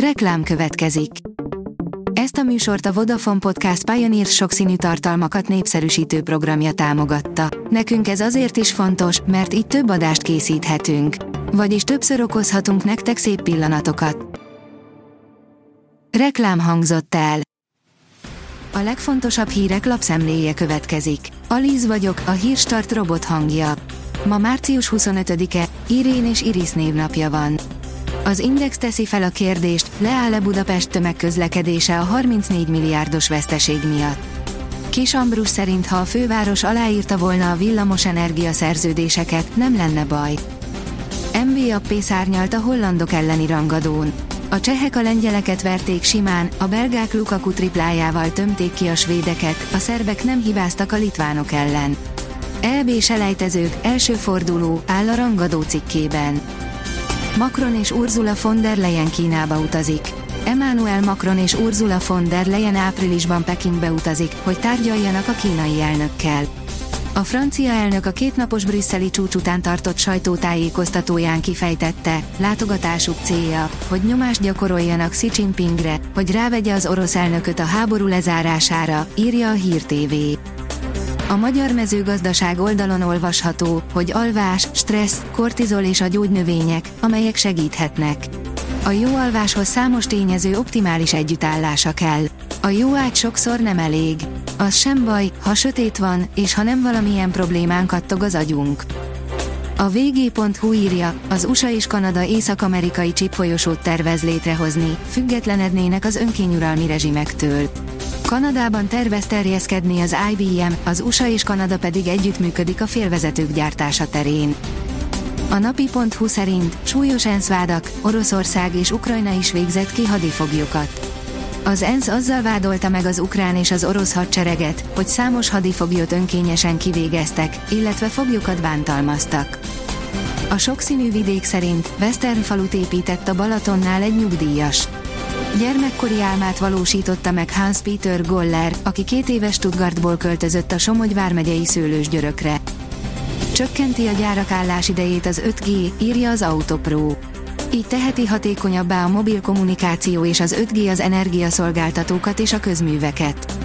Reklám következik. Ezt a műsort a Vodafone Podcast Pioneer sokszínű tartalmakat népszerűsítő programja támogatta. Nekünk ez azért is fontos, mert így több adást készíthetünk. Vagyis többször okozhatunk nektek szép pillanatokat. Reklám hangzott el. A legfontosabb hírek lapszemléje következik. Alíz vagyok, a hírstart robot hangja. Ma március 25-e, Irén és Iris névnapja van. Az Index teszi fel a kérdést, leáll-e Budapest tömegközlekedése a 34 milliárdos veszteség miatt. Kis Ambrus szerint, ha a főváros aláírta volna a villamos energia szerződéseket, nem lenne baj. MB szárnyalt a hollandok elleni rangadón. A csehek a lengyeleket verték simán, a belgák Lukaku triplájával tömték ki a svédeket, a szerbek nem hibáztak a litvánok ellen. EB selejtezők, első forduló, áll a rangadó cikkében. Macron és Ursula von der Leyen Kínába utazik. Emmanuel Macron és Ursula von der Leyen áprilisban Pekingbe utazik, hogy tárgyaljanak a kínai elnökkel. A francia elnök a kétnapos brüsszeli csúcs után tartott sajtótájékoztatóján kifejtette, látogatásuk célja, hogy nyomást gyakoroljanak Xi Jinpingre, hogy rávegye az orosz elnököt a háború lezárására, írja a Hír TV. A magyar mezőgazdaság oldalon olvasható, hogy alvás, stressz, kortizol és a gyógynövények, amelyek segíthetnek. A jó alváshoz számos tényező optimális együttállása kell. A jó ágy sokszor nem elég. Az sem baj, ha sötét van, és ha nem valamilyen problémán kattog az agyunk. A vg.hu írja, az USA és Kanada észak-amerikai csipfolyosót tervez létrehozni, függetlenednének az önkényuralmi rezsimektől. Kanadában tervez terjeszkedni az IBM, az USA és Kanada pedig együttműködik a félvezetők gyártása terén. A napi.hu szerint súlyos ENSZ vádak, Oroszország és Ukrajna is végzett ki hadifoglyokat. Az ENSZ azzal vádolta meg az ukrán és az orosz hadsereget, hogy számos hadifoglyot önkényesen kivégeztek, illetve foglyokat bántalmaztak. A sokszínű vidék szerint Western falut épített a Balatonnál egy nyugdíjas. Gyermekkori álmát valósította meg Hans Peter Goller, aki két éves Stuttgartból költözött a Somogy vármegyei szőlősgyörökre. Csökkenti a gyárak állásidejét az 5G, írja az Autopro. Így teheti hatékonyabbá a mobil kommunikáció és az 5G az energiaszolgáltatókat és a közműveket.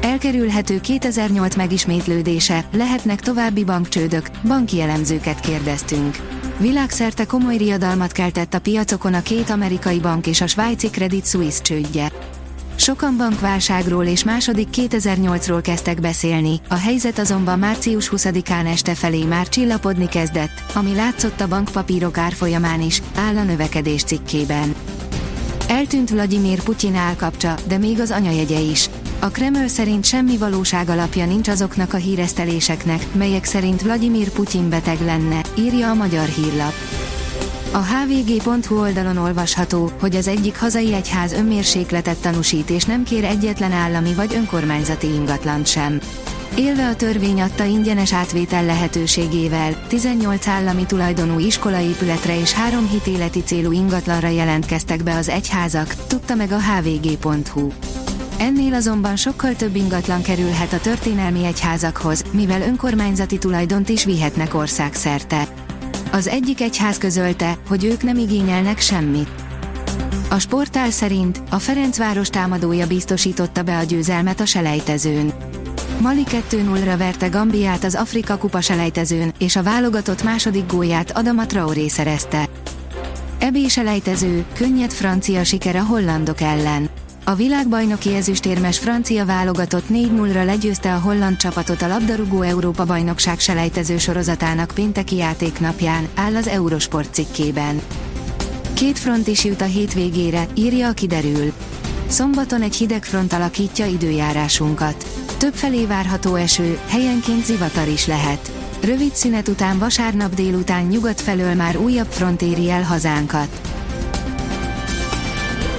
Elkerülhető 2008 megismétlődése, lehetnek további bankcsődök, banki elemzőket kérdeztünk. Világszerte komoly riadalmat keltett a piacokon a két amerikai bank és a svájci Credit Suisse csődje. Sokan bankválságról és második 2008-ról kezdtek beszélni, a helyzet azonban március 20-án este felé már csillapodni kezdett, ami látszott a bankpapírok árfolyamán is, áll a növekedés cikkében. Eltűnt Vladimir Putyin állkapcsa, de még az anyajegye is. A Kreml szerint semmi valóság alapja nincs azoknak a híreszteléseknek, melyek szerint Vladimir Putyin beteg lenne, írja a magyar hírlap. A hvg.hu oldalon olvasható, hogy az egyik hazai egyház önmérsékletet tanúsít és nem kér egyetlen állami vagy önkormányzati ingatlant sem. Élve a törvény adta ingyenes átvétel lehetőségével, 18 állami tulajdonú iskolaépületre és három hitéleti célú ingatlanra jelentkeztek be az egyházak, tudta meg a hvg.hu. Ennél azonban sokkal több ingatlan kerülhet a történelmi egyházakhoz, mivel önkormányzati tulajdont is vihetnek országszerte. Az egyik egyház közölte, hogy ők nem igényelnek semmit. A sportál szerint a Ferencváros támadója biztosította be a győzelmet a selejtezőn. Mali 2-0-ra verte Gambiát az Afrika kupa selejtezőn, és a válogatott második gólját Adama Traoré szerezte. Ebé selejtező, könnyed francia siker a hollandok ellen. A világbajnoki ezüstérmes francia válogatott 4-0-ra legyőzte a holland csapatot a labdarúgó Európa bajnokság selejtező sorozatának pénteki játéknapján, áll az Eurosport cikkében. Két front is jut a hétvégére, írja a kiderül. Szombaton egy hideg front alakítja időjárásunkat. Több felé várható eső, helyenként zivatar is lehet. Rövid szünet után vasárnap délután nyugat felől már újabb front éri el hazánkat.